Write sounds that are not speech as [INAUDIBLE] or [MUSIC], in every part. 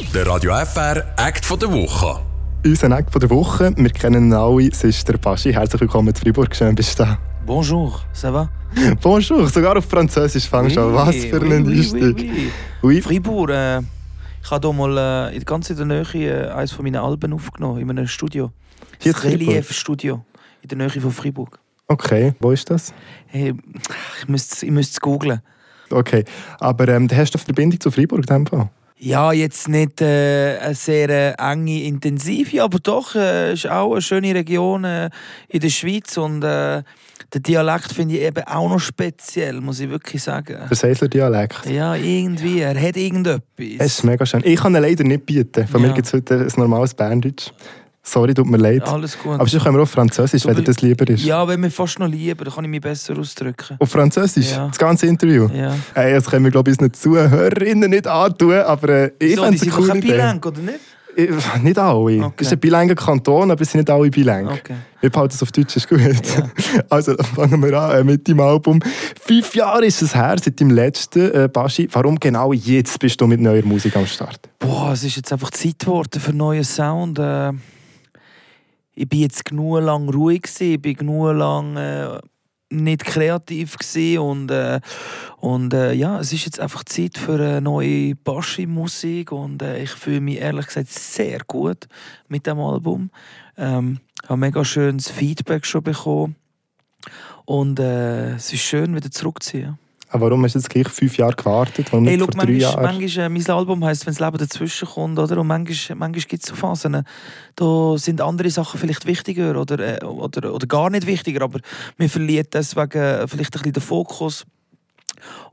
Der Radio FR Act von der Woche. Unser Act von der Woche, wir kennen ihn alle, es ist der Baschi. Herzlich willkommen in Freiburg, schön bist du da. Bonjour, ça va? Bonjour, sogar auf Französisch fangst du an. Was für ein oui, Einstieg. oui, oui. Oui. Fribourg, äh, ich habe hier mal äh, ganz in der Nähe äh, eines von meinen Alben aufgenommen, in einem Studio. Hier das in Fribourg? Relief-Studio, in der Nähe von Fribourg. Okay, wo ist das? Hey, ich müsste ich müsste es googlen. Okay, aber ähm, hast du eine Verbindung zu Freiburg in dem Fall? Ja, jetzt nicht äh, eine sehr äh, enge, intensive, aber doch, äh, ist auch eine schöne Region äh, in der Schweiz und äh, der Dialekt finde ich eben auch noch speziell, muss ich wirklich sagen. Der Seisler Dialekt. Ja, irgendwie, er hat irgendetwas. Es ist mega schön. Ich kann ihn leider nicht bieten. Von Ja. mir gibt es heute ein normales Berndeutsch. Sorry, tut mir leid. Alles gut. Aber sonst können wir auf Französisch, Du wenn dir das lieber ist. Ja, wenn mir fast noch lieber, dann kann ich mich besser ausdrücken. Auf Französisch? Ja. Das ganze Interview? Ja. Hey, das können wir, glaube ich, unseren Zuhörerinnen nicht antun, aber äh, ich so, fände die es sind doch kein Idee. Bilang, oder nicht? Ich- Nicht alle. Okay. Es ist ein bilanger Kanton, aber es sind nicht alle bilang. Okay. Wir behalten es auf Deutsch, ist gut. Ja. [LAUGHS] Also fangen wir an äh, mit dem Album. Fünf Jahre ist es her, seit dem letzten. Äh, Baschi, warum genau jetzt bist du mit neuer Musik am Start? Boah, es ist jetzt einfach Zeit geworden für einen neuen Sound. Äh, ich bin jetzt genug lang ruhig gewesen, ich bin genug lang äh, nicht kreativ gewesen und äh, und äh, ja, es ist jetzt einfach Zeit für eine neue Baschi-Musik und äh, ich fühle mich ehrlich gesagt sehr gut mit dem Album. Ähm, habe mega schönes Feedback schon bekommen und äh, es ist schön wieder zurückzuziehen. Aber warum hast du jetzt gleich fünf Jahre gewartet? Hey, nicht schau, vor drei Jahren? manchmal, äh, mein Album heisst, wenn das Leben dazwischen kommt, oder? Und manchmal, manchmal gibt es so Phasen, da sind andere Sachen vielleicht wichtiger oder, äh, oder, oder gar nicht wichtiger, aber man verliert deswegen äh, vielleicht ein bisschen den Fokus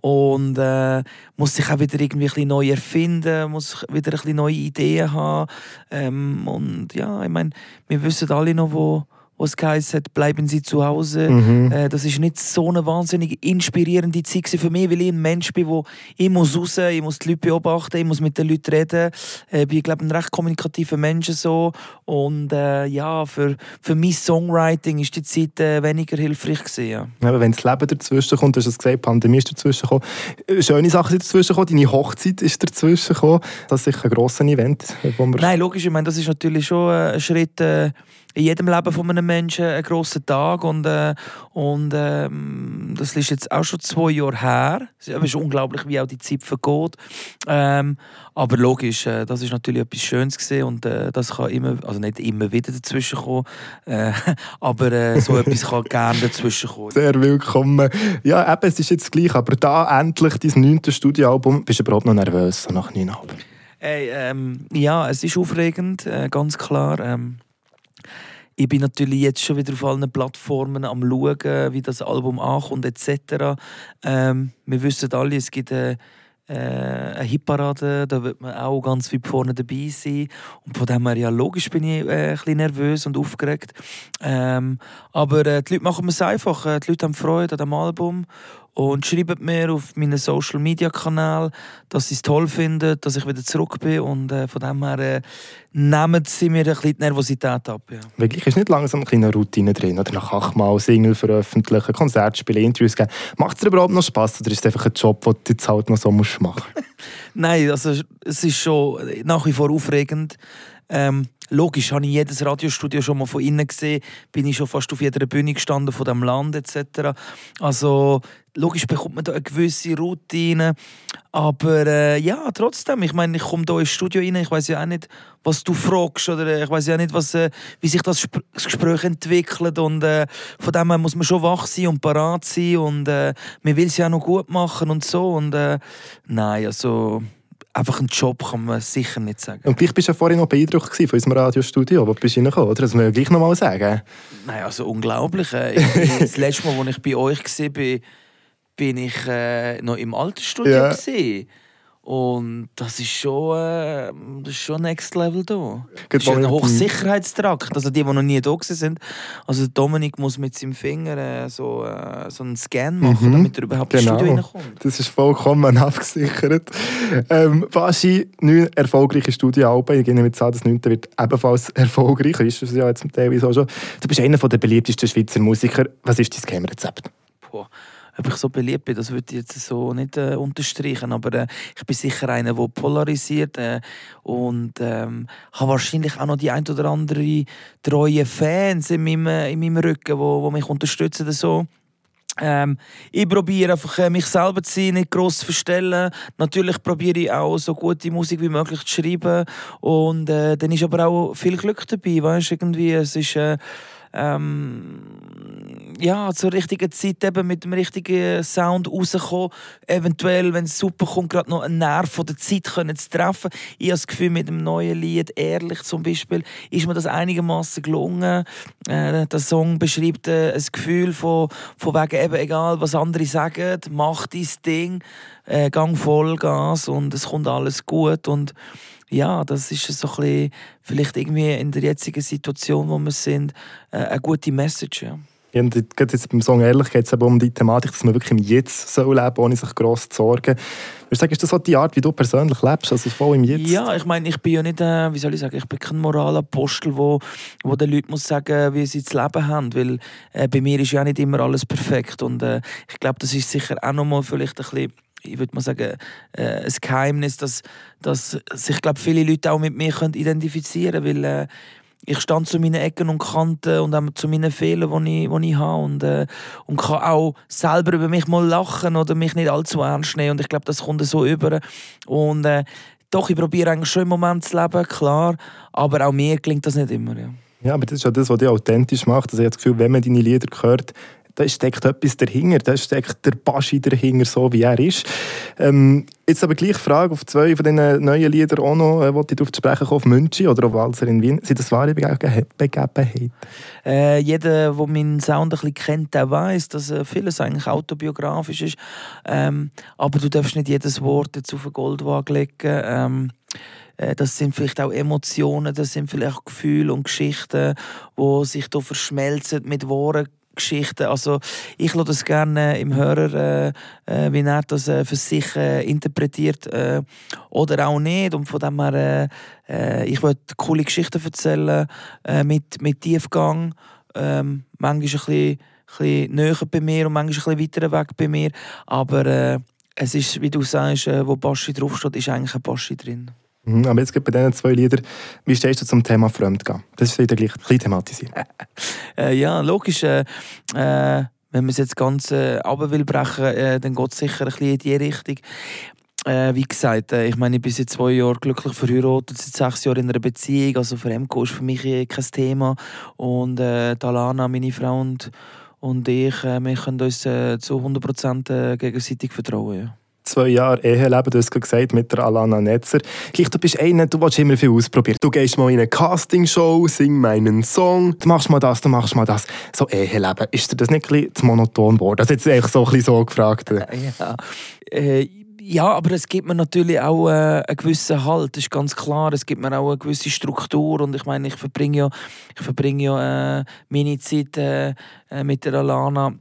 und äh, muss sich auch wieder irgendwie ein bisschen neu erfinden, muss wieder ein bisschen neue Ideen haben ähm, und ja, ich meine, wir wissen alle noch, wo, wo es hat, bleiben Sie zu Hause. Mhm. Äh, das ist nicht so eine wahnsinnig inspirierende Zeit für mich, weil ich ein Mensch bin, wo ich muss raus, ich muss die Leute beobachten, ich muss mit den Leuten reden. Äh, bin, glaube ein recht kommunikativer Mensch so. Und äh, ja, für, für mein Songwriting ist die Zeit äh, weniger hilfreich gewesen. Ja. Aber wenn das Leben dazwischen kommt, du hast es gesagt, Pandemie ist dazwischen gekommen. Äh, Schöne Sachen sind dazwischen gekommen, deine Hochzeit ist dazwischen gekommen. Das ist sicher ein grosses Event, wo wir... Nein, logisch, ich meine, das ist natürlich schon äh, ein Schritt äh, in jedem Leben von einem Menschen, ein grosser Tag. Und, äh, und ähm, das ist jetzt auch schon zwei Jahre her. Es ist unglaublich, wie auch die Zeit vergeht. Ähm, aber logisch, äh, das ist natürlich etwas Schönes gewesen und äh, das kann immer, also nicht immer wieder dazwischen kommen, äh, [LAUGHS] aber äh, so etwas kann gerne dazwischen kommen. Sehr willkommen. Ja, eben, es ist jetzt gleich, aber da endlich dein neunte Studioalbum, bist du überhaupt noch nervös nach neun Alben? Hey, ähm, ja, es ist aufregend, äh, ganz klar. Ich bin natürlich jetzt schon wieder auf allen Plattformen am schauen, wie das Album ankommt etc. Ähm, wir wissen alle, es gibt äh, äh, eine Hitparade, da wird man auch ganz weit vorne dabei sein. Und von dem her, ja, logisch bin ich äh, ein bisschen nervös und aufgeregt. Ähm, aber äh, die Leute machen es einfach. Äh, die Leute haben Freude an dem Album und schreiben mir auf meinen Social Media Kanal, dass sie es toll finden, dass ich wieder zurück bin und äh, von dem her äh, nehmen sie mir ein bisschen die Nervosität ab. Ja. Wirklich ist nicht langsam eine kleine Routine drin, oder nach achtmal Single veröffentlichen, Konzerte spielen, Interviews geben. Macht es dir überhaupt noch Spass oder ist es einfach ein Job, den du jetzt halt noch so musst machen [LAUGHS] Nein, also es ist schon nach wie vor aufregend. Ähm, logisch habe ich jedes Radiostudio schon mal von innen gesehen, bin ich schon fast auf jeder Bühne gestanden von dem Land etc. Also logisch bekommt man da eine gewisse Routine, aber äh, ja trotzdem, ich meine, ich komme da ins Studio rein, ich weiß ja auch nicht, was du fragst oder äh, ich weiß ja nicht, was, äh, wie sich das, Sp das Gespräch entwickelt. Und äh, von dem her muss man schon wach sein und parat sein und äh, man will es ja auch noch gut machen und so. Und äh, nein, also einfach einen Job kann man sicher nicht sagen. Und gleich bist du ja vorhin noch beeindruckt von unserem Radiostudio, wo du bist reingekommen, oder? Das müssen wir gleich noch mal sagen. Nein, also unglaublich. Äh, ich [LAUGHS] das letzte Mal, als ich bei euch war, bin, bin ich äh, noch im alten Studio. Ja. gewesen. Und das ist schon, äh, das ist schon Next Level da. Das ist ein Hochsicherheitstrakt. Also die, die noch nie da sind. Also Dominik muss mit seinem Finger äh, so, äh, so einen Scan machen, Mhm. damit er überhaupt ins Studio Genau. reinkommt. Das ist vollkommen [LAUGHS] abgesichert. Ähm, Baschi, neun erfolgreiche Studioalben. Ich gehe mit an, das neunte wird ebenfalls [LAUGHS] erfolgreich. Ist es ja jetzt teilweise auch schon. Du bist einer der beliebtesten Schweizer Musiker. Was ist dein Geheimrezept? Boah. Ob ich so beliebt bin, das würde ich jetzt so nicht äh, unterstreichen. Aber äh, ich bin sicher einer, der polarisiert äh, und ähm, habe wahrscheinlich auch noch die ein oder andere treue Fans in meinem, in meinem Rücken, wo, wo mich unterstützen. So. Ähm, ich probiere einfach äh, mich selber zu sein, nicht gross zu verstellen. Natürlich probiere ich auch so gute Musik wie möglich zu schreiben und äh, dann ist aber auch viel Glück dabei, weißt irgendwie es ist äh, ähm, ja, zur richtigen Zeit eben mit dem richtigen Sound rauskommen. Eventuell, wenn es super kommt, gerade noch einen Nerv von der Zeit können zu treffen. Ich habe das Gefühl, mit dem neuen Lied «Ehrlich» zum Beispiel, ist mir das einigermaßen gelungen. Äh, der Song beschreibt äh, ein Gefühl von, von wegen eben egal, was andere sagen, mach dein Ding, äh, gang Vollgas und es kommt alles gut und ja, das ist so ein bisschen, vielleicht irgendwie in der jetzigen Situation, wo wir sind, äh, eine gute Message. Ja. Ja, und jetzt beim Song «Ehrlich» geht es um die Thematik, dass man wirklich im Jetzt soll leben ohne sich gross zu sorgen. Würdest du sagen, ist das so die Art, wie du persönlich lebst, also voll im Jetzt? Ja, ich meine, ich bin ja nicht, äh, wie soll ich sagen, ich bin kein Moralapostel, wo, wo den Leuten muss sagen, wie sie das Leben haben, weil äh, bei mir ist ja nicht immer alles perfekt und äh, ich glaube, das ist sicher auch nochmal vielleicht ein bisschen ich würde mal sagen, äh, ein Geheimnis, dass, dass sich glaub, viele Leute auch mit mir können identifizieren können, äh, ich stand zu meinen Ecken und Kanten und auch zu meinen Fehlern, die ich, ich habe und, äh, und kann auch selber über mich mal lachen oder mich nicht allzu ernst nehmen und ich glaube, das kommt so über und äh, doch, ich probiere eigentlich schon im Moment zu leben, klar, aber auch mir gelingt das nicht immer, ja. Ja, aber das ist ja das, was dich authentisch macht. Also ich habe das Gefühl, wenn man deine Lieder hört, da steckt etwas dahinter, da steckt der Baschi dahinter, so wie er ist. Ähm, jetzt aber gleich Frage auf zwei von diesen neuen Liedern auch noch, äh, ich darauf zu sprechen kommen, auf Münchi oder auf Walzer in Wien. Sind das wahre Begebenheiten? Äh, jeder, der meinen Sound ein bisschen kennt, der weiß, dass äh, vieles eigentlich autobiografisch ist. Ähm, aber du darfst nicht jedes Wort jetzt auf einen Goldwagen legen. Ähm, äh, das sind vielleicht auch Emotionen, das sind vielleicht auch Gefühle und Geschichten, die sich hier verschmelzen mit Worten Geschichten. Also ich lasse das gerne im Hörer, äh, äh, wie er das äh, für sich äh, interpretiert äh, oder auch nicht. Und von dem her, äh, äh ich will coole Geschichten erzählen mit, mit Tiefgang. Ähm, manchmal ein bisschen, bisschen näher bei mir und manchmal ein bisschen weiter weg bei mir. Aber es ist, wie du sagst, wo Baschi draufsteht, ist eigentlich ein Baschi drin. Mhm, aber jetzt bei diesen zwei Liedern, wie stehst du zum Thema Fremdgehen? Das ist wieder gleich ein bisschen thematisiert. [LAUGHS] äh, ja, logisch. Äh, äh, wenn man es jetzt ganz äh, will brechen, äh, dann geht es sicher ein bisschen in die Richtung. Äh, wie gesagt, äh, ich meine, ich bin seit zwei Jahren glücklich verheiratet, seit sechs Jahren in einer Beziehung. Also Fremdgehen ist für mich eh kein Thema. Und äh, Alana, meine Frau und, und ich, äh, wir können uns äh, zu 100% äh, gegenseitig vertrauen. Ja zwei Jahre Eheleben, du hast gesagt, mit der Alana Netzer. Gleich, du bist einer, du willst immer viel ausprobieren. Du gehst mal in eine Castingshow, sing meinen Song, du machst mal das, du machst mal das. So Eheleben, ist dir das nicht ein zu monoton geworden? Das ist jetzt eigentlich so ein bisschen so gefragt. Ja, äh, ja, aber es gibt mir natürlich auch äh, einen gewissen Halt, das ist ganz klar. Es gibt mir auch eine gewisse Struktur und ich meine, ich verbringe ja, ich verbringe ja äh, meine Zeit äh, äh mit der Alana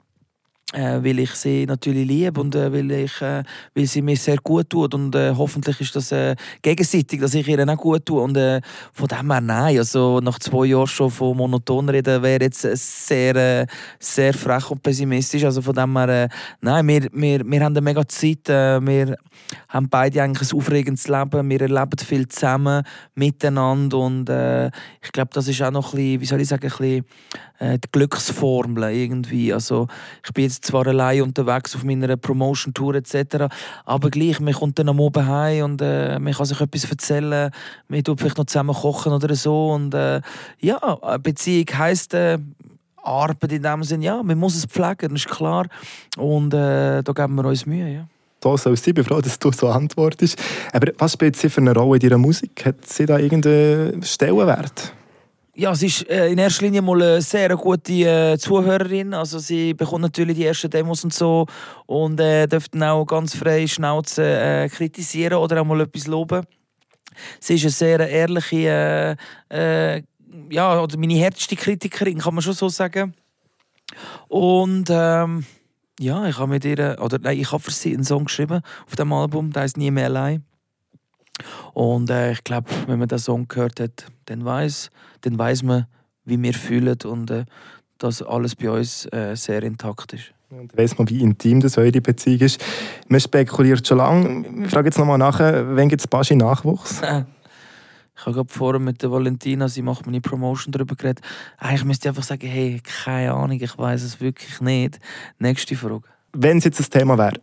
äh, weil ich sie natürlich liebe und äh, weil, ich, äh, weil sie mir sehr gut tut. Und äh, hoffentlich ist das äh, gegenseitig, dass ich ihr auch gut tue. Und äh, von dem her nein, also nach zwei Jahren schon von monoton reden wäre jetzt sehr, sehr frech und pessimistisch, also von dem her nein, wir, wir, wir haben eine mega Zeit, wir haben beide eigentlich ein aufregendes Leben, wir erleben viel zusammen, miteinander. Und ich glaube, das ist auch noch ein bisschen, wie soll ich sagen, ein bisschen die Glücksformel irgendwie, also ich bin jetzt zwar allein unterwegs auf meiner Promotion-Tour etc., aber gleich, man kommt dann am Abend heim und äh, man kann sich etwas erzählen, man tut vielleicht noch zusammen kochen oder so und äh, ja, Beziehung heisst äh, Arbeit in dem Sinne, ja, man muss es pflegen, das ist klar und äh, da geben wir uns Mühe, ja sein. Ich bin froh, dass du so antwortest. Aber was spielt sie für eine Rolle in deiner Musik? Hat sie da irgendeinen Stellenwert? Ja, sie ist äh, in erster Linie mal eine sehr gute äh, Zuhörerin. Also sie bekommt natürlich die ersten Demos und so und äh, dürfte auch ganz frei Schnauze äh, kritisieren oder auch mal etwas loben. Sie ist eine sehr ehrliche, äh, äh, ja, oder meine härteste Kritikerin, kann man schon so sagen. Und ähm, ja, ich habe mit ihr, oder nein, ich habe für sie einen Song geschrieben auf dem Album, der heißt «Nie mehr allein». Und äh, ich glaube, wenn man den Song gehört hat, dann weiß, dann weiß man, wie wir fühlen und äh, dass alles bei uns äh, sehr intakt ist. Und weiss man, wie intim das eure Beziehung ist. Man spekuliert schon lange. Ich frage jetzt nochmal nach, wann gibt es Baschi Nachwuchs? [LAUGHS] Ich habe gerade vorher mit der Valentina, sie macht meine Promotion darüber geredet. Eigentlich müsste ich einfach sagen, hey, keine Ahnung, ich weiß es wirklich nicht. Nächste Frage. Wenn es jetzt ein Thema wäre,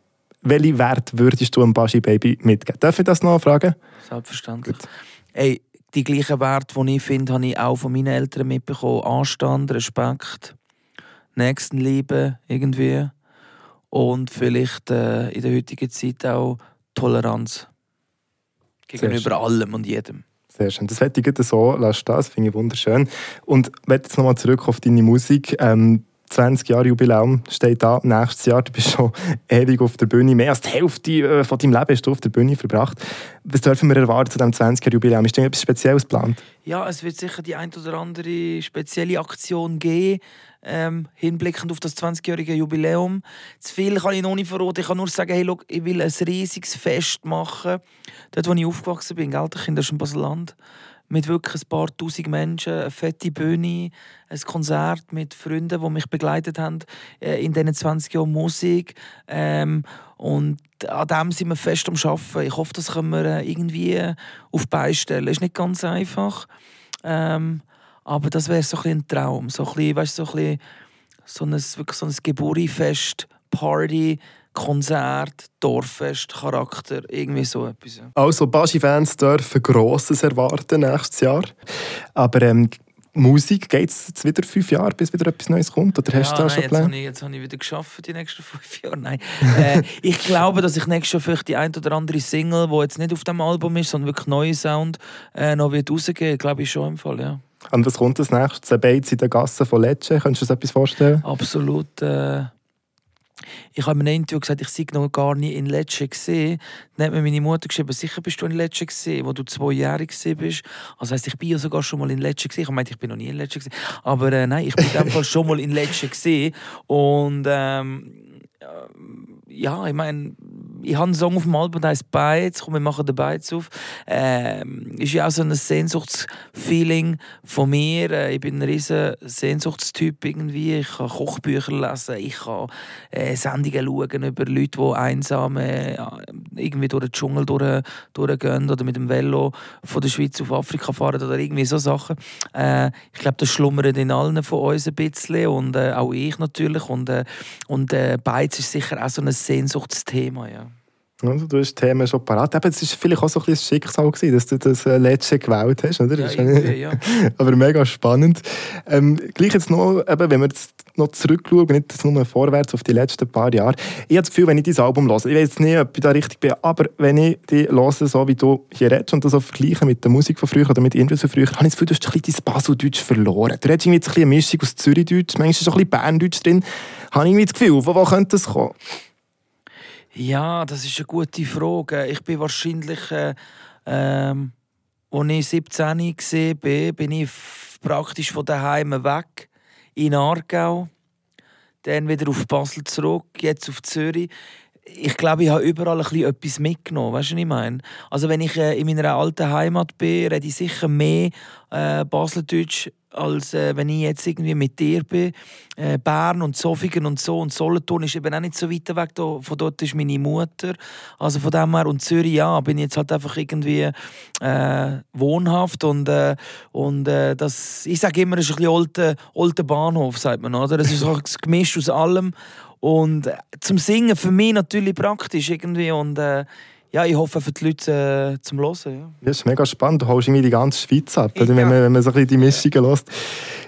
welchen Wert würdest du einem Baschi Baby mitgeben? Darf ich das noch fragen? Selbstverständlich. Ey, die gleichen Werte, die ich finde, habe ich auch von meinen Eltern mitbekommen. Anstand, Respekt, Nächstenliebe irgendwie. Und vielleicht äh, in der heutigen Zeit auch Toleranz. Gegenüber allem und jedem. Sehr schön. Das hätte ich so lassen. Das finde ich wunderschön. Und wenn jetzt nochmal zurück auf deine Musik. Ähm, 20 Jahre Jubiläum steht da. Nächstes Jahr, du bist schon [LAUGHS] ewig auf der Bühne. Mehr als die Hälfte äh, von deinem Leben hast du auf der Bühne verbracht. Was dürfen wir erwarten zu diesem 20 Jahre Jubiläum? Ist da etwas Spezielles geplant? Ja, es wird sicher die ein oder andere spezielle Aktion geben. Ähm, hinblickend auf das 20-jährige Jubiläum. Zu viel kann ich noch nicht verraten. Ich kann nur sagen, hey, look, ich will ein riesiges Fest machen. Dort, wo ich aufgewachsen bin, Gelterkind, das ist ein Baseland mit wirklich ein paar tausend Menschen, eine fette Bühne, ein Konzert mit Freunden, die mich begleitet haben äh, in diesen 20 Jahren Musik. Ähm, und an dem sind wir fest am Arbeiten. Ich hoffe, das können wir äh, irgendwie auf die Beine stellen. Ist nicht ganz einfach. Ähm, aber das wäre so ein, Traum. So ein bisschen, weißt, so ein, so ein, so ein Geburtfest, Party, Konzert, Dorffest, Charakter, irgendwie so etwas. Also Baschi-Fans dürfen Grosses erwarten nächstes Jahr. Aber ähm, Musik, geht es jetzt wieder fünf Jahre, bis wieder etwas Neues kommt? Oder hast ja, du da nein, schon jetzt habe, ich, jetzt habe ich wieder geschafft die nächsten fünf Jahre. Nein. [LAUGHS] äh, ich glaube, dass ich nächstes Jahr vielleicht die ein oder andere Single, die jetzt nicht auf dem Album ist, sondern wirklich neue Sound, äh, noch wird rausgehen. Glaube ich schon im Fall, ja. Und was kommt als nächstes? Ein Beiz in der Gasse von Lecce? Könntest du dir das etwas vorstellen? Absolut. Äh, ich habe in einem Interview gesagt, ich sei noch gar nie in Lecce gesehen. Dann hat mir meine Mutter geschrieben, sicher bist du in Lecce gesehen, wo du zweijährig bist. Also heisst, ich bin ja sogar schon mal in Lecce gesehen. Ich meinte, ich bin noch nie in Lecce gesehen. Aber äh, nein, ich bin in dem Fall schon mal in Lecce gesehen. Und ähm, ja, ich meine, ich habe einen Song auf dem Album, der heißt Bites. Komm, wir machen den Bites auf. Ähm, ist ja auch so ein Sehnsuchtsfeeling von mir. Äh, ich bin ein riesen Sehnsuchtstyp irgendwie. Ich kann Kochbücher lesen, ich kann äh, Sendungen schauen über Leute, die einsam äh, irgendwie durch den Dschungel durch, durchgehen oder mit dem Velo von der Schweiz auf Afrika fahren oder irgendwie so Sachen. Äh, ich glaube, das schlummert in allen von uns ein bisschen und äh, auch ich natürlich. Und, äh, und äh, Bites ist sicher auch so ein Sehnsuchtsthema. Ja. Also, du hast Themen schon parat. Aber es war vielleicht auch so ein bisschen Schicksal, gewesen, dass du das äh, letzte gewählt hast, oder? Ja, irgendwie, ja. [LAUGHS] Aber mega spannend. Ähm, gleich jetzt noch, eben, wenn wir jetzt noch zurückschauen, nicht jetzt nur vorwärts auf die letzten paar Jahre. Ich habe das Gefühl, wenn ich dein Album höre, ich weiß nicht, ob ich da richtig bin, aber wenn ich die höre, so wie du hier redest und das auch vergleiche mit der Musik von früher oder mit Interviews von früher, habe ich das Gefühl, du hast ein bisschen dein Baseldeutsch verloren. Du redest irgendwie jetzt ein bisschen eine Mischung aus Zürichdeutsch, manchmal ist auch ein bisschen Berndeutsch drin. Habe ich irgendwie das Gefühl, von wo könnte das kommen? Ja, das ist eine gute Frage. Ich bin wahrscheinlich, äh, ähm, als ich 17 war, bin ich praktisch von daheim weg in Aargau, dann wieder auf Basel zurück, jetzt auf Zürich. Ich glaube, ich habe überall ein bisschen etwas mitgenommen, weißt du, was ich meine? Also wenn ich äh, in meiner alten Heimat bin, rede ich sicher mehr äh, Baseldeutsch als äh, wenn ich jetzt irgendwie mit dir bin. Äh, Bern und Zofingen und so und Solothurn ist eben auch nicht so weit weg. Da, von dort ist meine Mutter. Also von dem her und Zürich, ja, bin ich jetzt halt einfach irgendwie äh, wohnhaft und, äh, und äh, das, ich sage immer, es ist ein bisschen alter, alter Bahnhof, sagt man, oder? Es ist so ein Gemisch aus allem und äh, zum Singen für mich natürlich praktisch irgendwie und ja, ich hoffe für die Leute äh, zum Hören. Ja. Das ist mega spannend. Du holst irgendwie die ganze Schweiz ab, Ja. oder? wenn, man, wenn man so ein bisschen die Mischungen hört.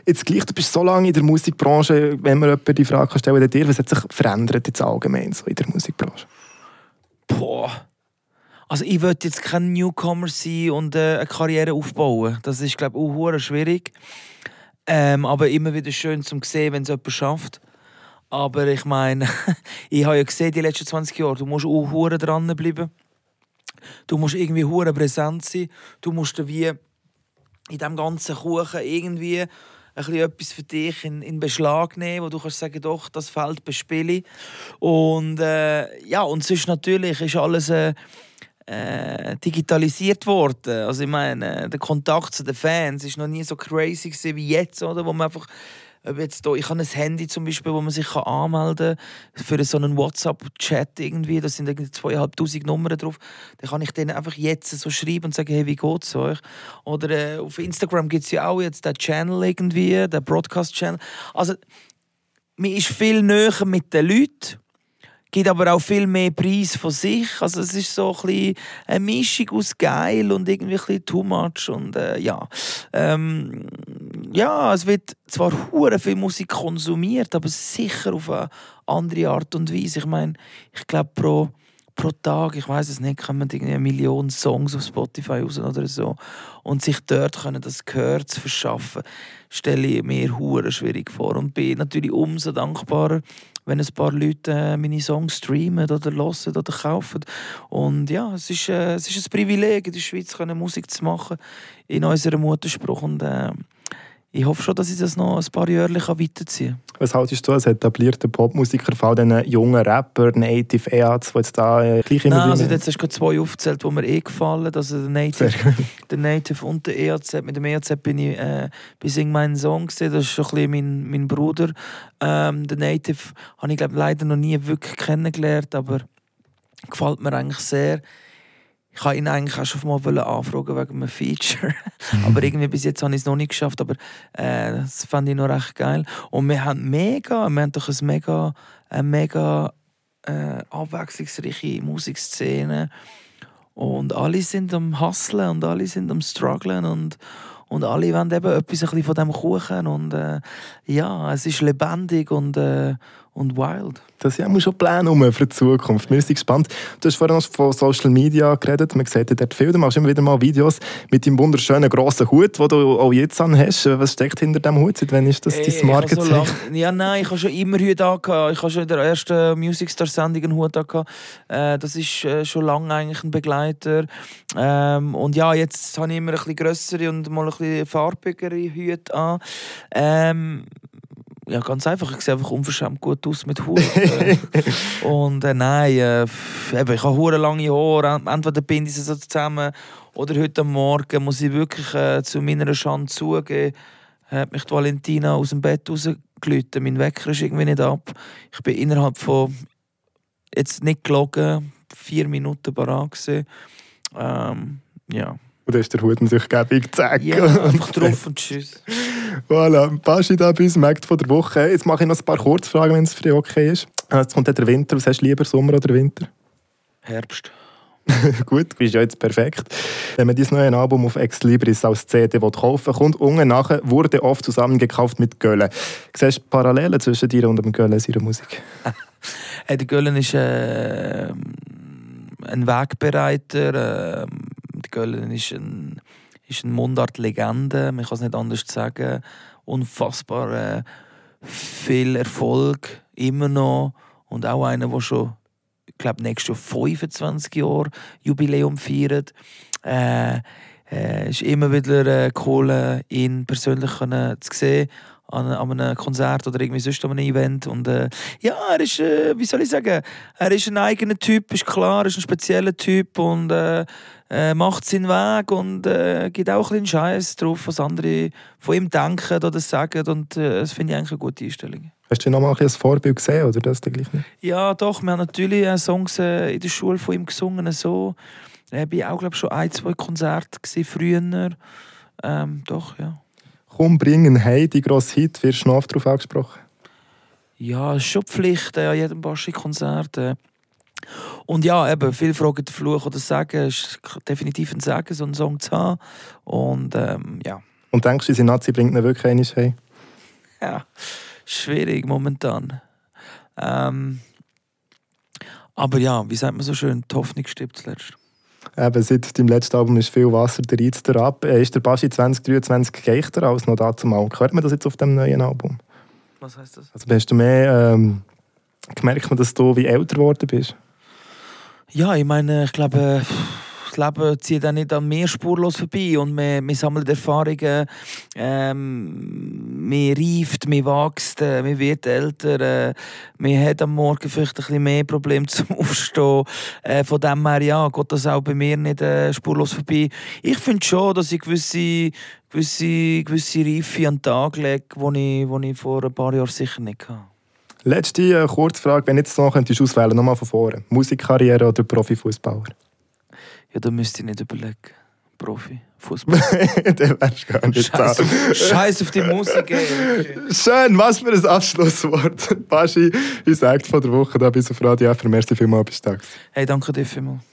Jetzt gleich, du bist so lange in der Musikbranche, wenn man jemand die Frage kann stellen kann, dir, was hat sich verändert jetzt allgemein so in der Musikbranche? Boah. Also ich will jetzt kein Newcomer sein und äh, eine Karriere aufbauen. Das ist, glaube ich, auch schwierig. Ähm, aber immer wieder schön zum sehen, wenn es jemand schafft. Aber ich meine, [LAUGHS] ich habe ja gesehen, die letzten 20 Jahre, du musst auch dranbleiben. Du musst irgendwie hure präsent sein. Du musst wie in diesem ganzen Kuchen irgendwie ein etwas für dich in, in Beschlag nehmen, wo du kannst sagen, doch, das Feld bespiele ich. Und äh, ja, und sonst natürlich ist alles äh, äh, digitalisiert worden. Also ich meine, der Kontakt zu den Fans ist noch nie so crazy wie jetzt, oder? Wo man einfach jetzt da, ich habe ein Handy zum Beispiel, wo man sich kann anmelden kann für so einen WhatsApp-Chat irgendwie, da sind irgendwie zweieinhalbtausend Nummern drauf, dann kann ich denen einfach jetzt so schreiben und sagen, hey, wie geht's euch? Oder äh, auf Instagram gibt es ja auch jetzt den Channel irgendwie, den Broadcast-Channel. Also, man ist viel näher mit den Leuten gibt aber auch viel mehr Preis von sich. Also es ist so ein bisschen eine Mischung aus geil und irgendwie ein bisschen too much und äh, ja. Ähm, ja, es wird zwar hure viel Musik konsumiert, aber sicher auf eine andere Art und Weise. Ich meine, ich glaube pro pro Tag, ich weiß es nicht, kommen irgendwie eine Million Songs auf Spotify raus oder so. Und sich dort können das Gehör zu verschaffen, stelle ich mir hure schwierig vor. Und bin natürlich umso dankbarer, wenn ein paar Leute äh, meine Songs streamen oder hören oder kaufen. Und ja, es ist, äh, es ist ein Privileg, in der Schweiz Musik zu machen in unserem Muttersprache. Und, äh, ich hoffe schon, dass ich das noch ein paar Jahre weiterziehen kann. Was haltest du als etablierter Popmusiker von diesen jungen Rapper, Native EAs, die jetzt da äh, gleich immer Nein, also jetzt hast du gerade zwei aufgezählt, die mir eh gefallen. Also der Native, der Native und der EAZ. Mit dem EAZ bin ich äh, bei Sing meinen Song gesehen. Das ist schon ein bisschen mein, mein Bruder. Ähm, der Native habe ich glaube leider noch nie wirklich kennengelernt, aber gefällt mir eigentlich sehr. Ich wollte ihn eigentlich auch schon mal anfragen wegen einem Feature. [LAUGHS] Mhm. aber irgendwie bis jetzt habe ich es noch nicht geschafft. Aber äh, das fand ich noch recht geil. Und wir haben mega, wir haben doch ein mega, eine mega äh, abwechslungsreiche Musikszene. Und alle sind am Hustlen und alle sind am Strugglen und, und alle wollen eben etwas ein bisschen von dem Kuchen. Und äh, ja, es ist lebendig und, äh, und wild. Das haben wir schon Pläne um für die Zukunft. Wir sind gespannt. Du hast vorhin noch von Social Media geredet. Man sieht dort viel. Du machst immer wieder mal Videos mit deinem wunderschönen grossen Hut, den du auch jetzt an hast. Was steckt hinter dem Hut? Seit wann ist das dein Markenzeichen? So ja, nein, ich habe schon immer Hut angehabt. Ich habe schon in der ersten Music Star Sendung einen Hut angehabt. Äh, das ist äh, schon lange eigentlich ein Begleiter. Ähm, und ja, jetzt habe ich immer ein bisschen grössere und mal ein bisschen farbigere Hüte an. Ja, ganz einfach. Ich sehe einfach unverschämt gut aus mit Haaren. [LAUGHS] und äh, nein, äh, eben, ich habe hure lange Haare. Entweder binde ich sie so zusammen oder heute Morgen muss ich wirklich äh, zu meiner Schande zugeben, hat mich die Valentina aus dem Bett rausgelüht. Mein Wecker ist irgendwie nicht ab. Ich bin innerhalb von, jetzt nicht gelogen, vier Minuten parat Ähm, ja. Und dann ist der Hut sich gäbig zack. Ja, einfach drauf und tschüss. Voilà, Baschi da bei uns, Markt von der Woche. Jetzt mache ich noch ein paar Kurzfragen, wenn es für dich okay ist. Jetzt kommt der Winter. Was hast du lieber, Sommer oder Winter? Herbst. [LAUGHS] Gut, bist ja jetzt perfekt. Wenn man dieses neue Album auf Ex Libris als CD kaufen kommt unten nachher, wurde oft zusammengekauft mit Göllen. Siehst du Parallelen zwischen dir und dem Göllen ihrer Musik? [LAUGHS] hey, der Göllen ist äh, ein Wegbereiter. Äh, Göllen ist ein ist eine Mundart-Legende, man kann es nicht anders sagen. Unfassbar äh, viel Erfolg, immer noch. Und auch einer, der schon, ich glaube, nächstes Jahr 25 Jahre Jubiläum feiert. Äh, äh, ist immer wieder äh, cool, ihn persönlich zu sehen an, an einem Konzert oder irgendwie sonst an einem Event. Und äh, ja, er ist, äh, wie soll ich sagen, er ist ein eigener Typ, ist klar, er ist ein spezieller Typ und äh, äh, macht seinen Weg und äh, gibt auch ein bisschen Scheiß drauf, was andere von ihm denken oder sagen. Und äh, das finde ich eigentlich eine gute Einstellung. Hast du noch mal ein Vorbild gesehen oder das gleich nicht? Ja, doch. Wir haben natürlich äh, Songs äh, in der Schule von ihm gesungen. So. Ich war auch glaube schon ein, zwei Konzerte früher. Ähm, doch, ja. Komm, bringen hey, die grosse Hit, wirst du noch oft darauf angesprochen? Ja, es ist schon Pflicht äh, an jedem Baschi-Konzert. Äh. Und ja, eben, viele fragen den Fluch oder Sagen. Es ist definitiv ein Sagen, so einen Song zu haben. Und ähm, ja. Und denkst du, diese Nazi bringt ihn wirklich einmal hey? [LAUGHS] Ja, schwierig momentan. Ähm, aber ja, wie sagt man so schön, die Hoffnung stirbt zuletzt. Eben, seit deinem letzten Album ist viel Wasser, der reizt ab. Äh, ist der Baschi 2023 geeichter als noch dazu mal? Hört man das jetzt auf dem neuen Album? Was heißt das? Also hast du mehr ähm, gemerkt, dass du wie älter geworden bist? Ja, ich meine, ich glaube, Leben zieht auch nicht an mir spurlos vorbei und man, man sammelt Erfahrungen, ähm, man reift, man wächst, äh, wird älter, äh, man hat am Morgen vielleicht ein bisschen mehr Probleme [LAUGHS] zum Aufstehen. Äh, von dem her, ja, geht das auch bei mir nicht äh, spurlos vorbei. Ich finde schon, dass ich gewisse, gewisse, gewisse Reife an den Tag lege, die ich, ich vor ein paar Jahren sicher nicht hatte. Letzte äh, Kurzfrage, wenn jetzt noch könntest du auswählen, nochmal von vorne. Musikkarriere oder Profifußballer? Ja, da müsste ich nicht überlegen. Profi, Fußball. [LAUGHS] Dann wärst du gar nicht Scheiß da. auf, Scheiß auf die Musik, ey. Schön, was für ein Abschlusswort. Baschi, ich sage von der Woche da bis auf Radio FR. Merci vielmals, bis du. Hey, danke dir vielmals.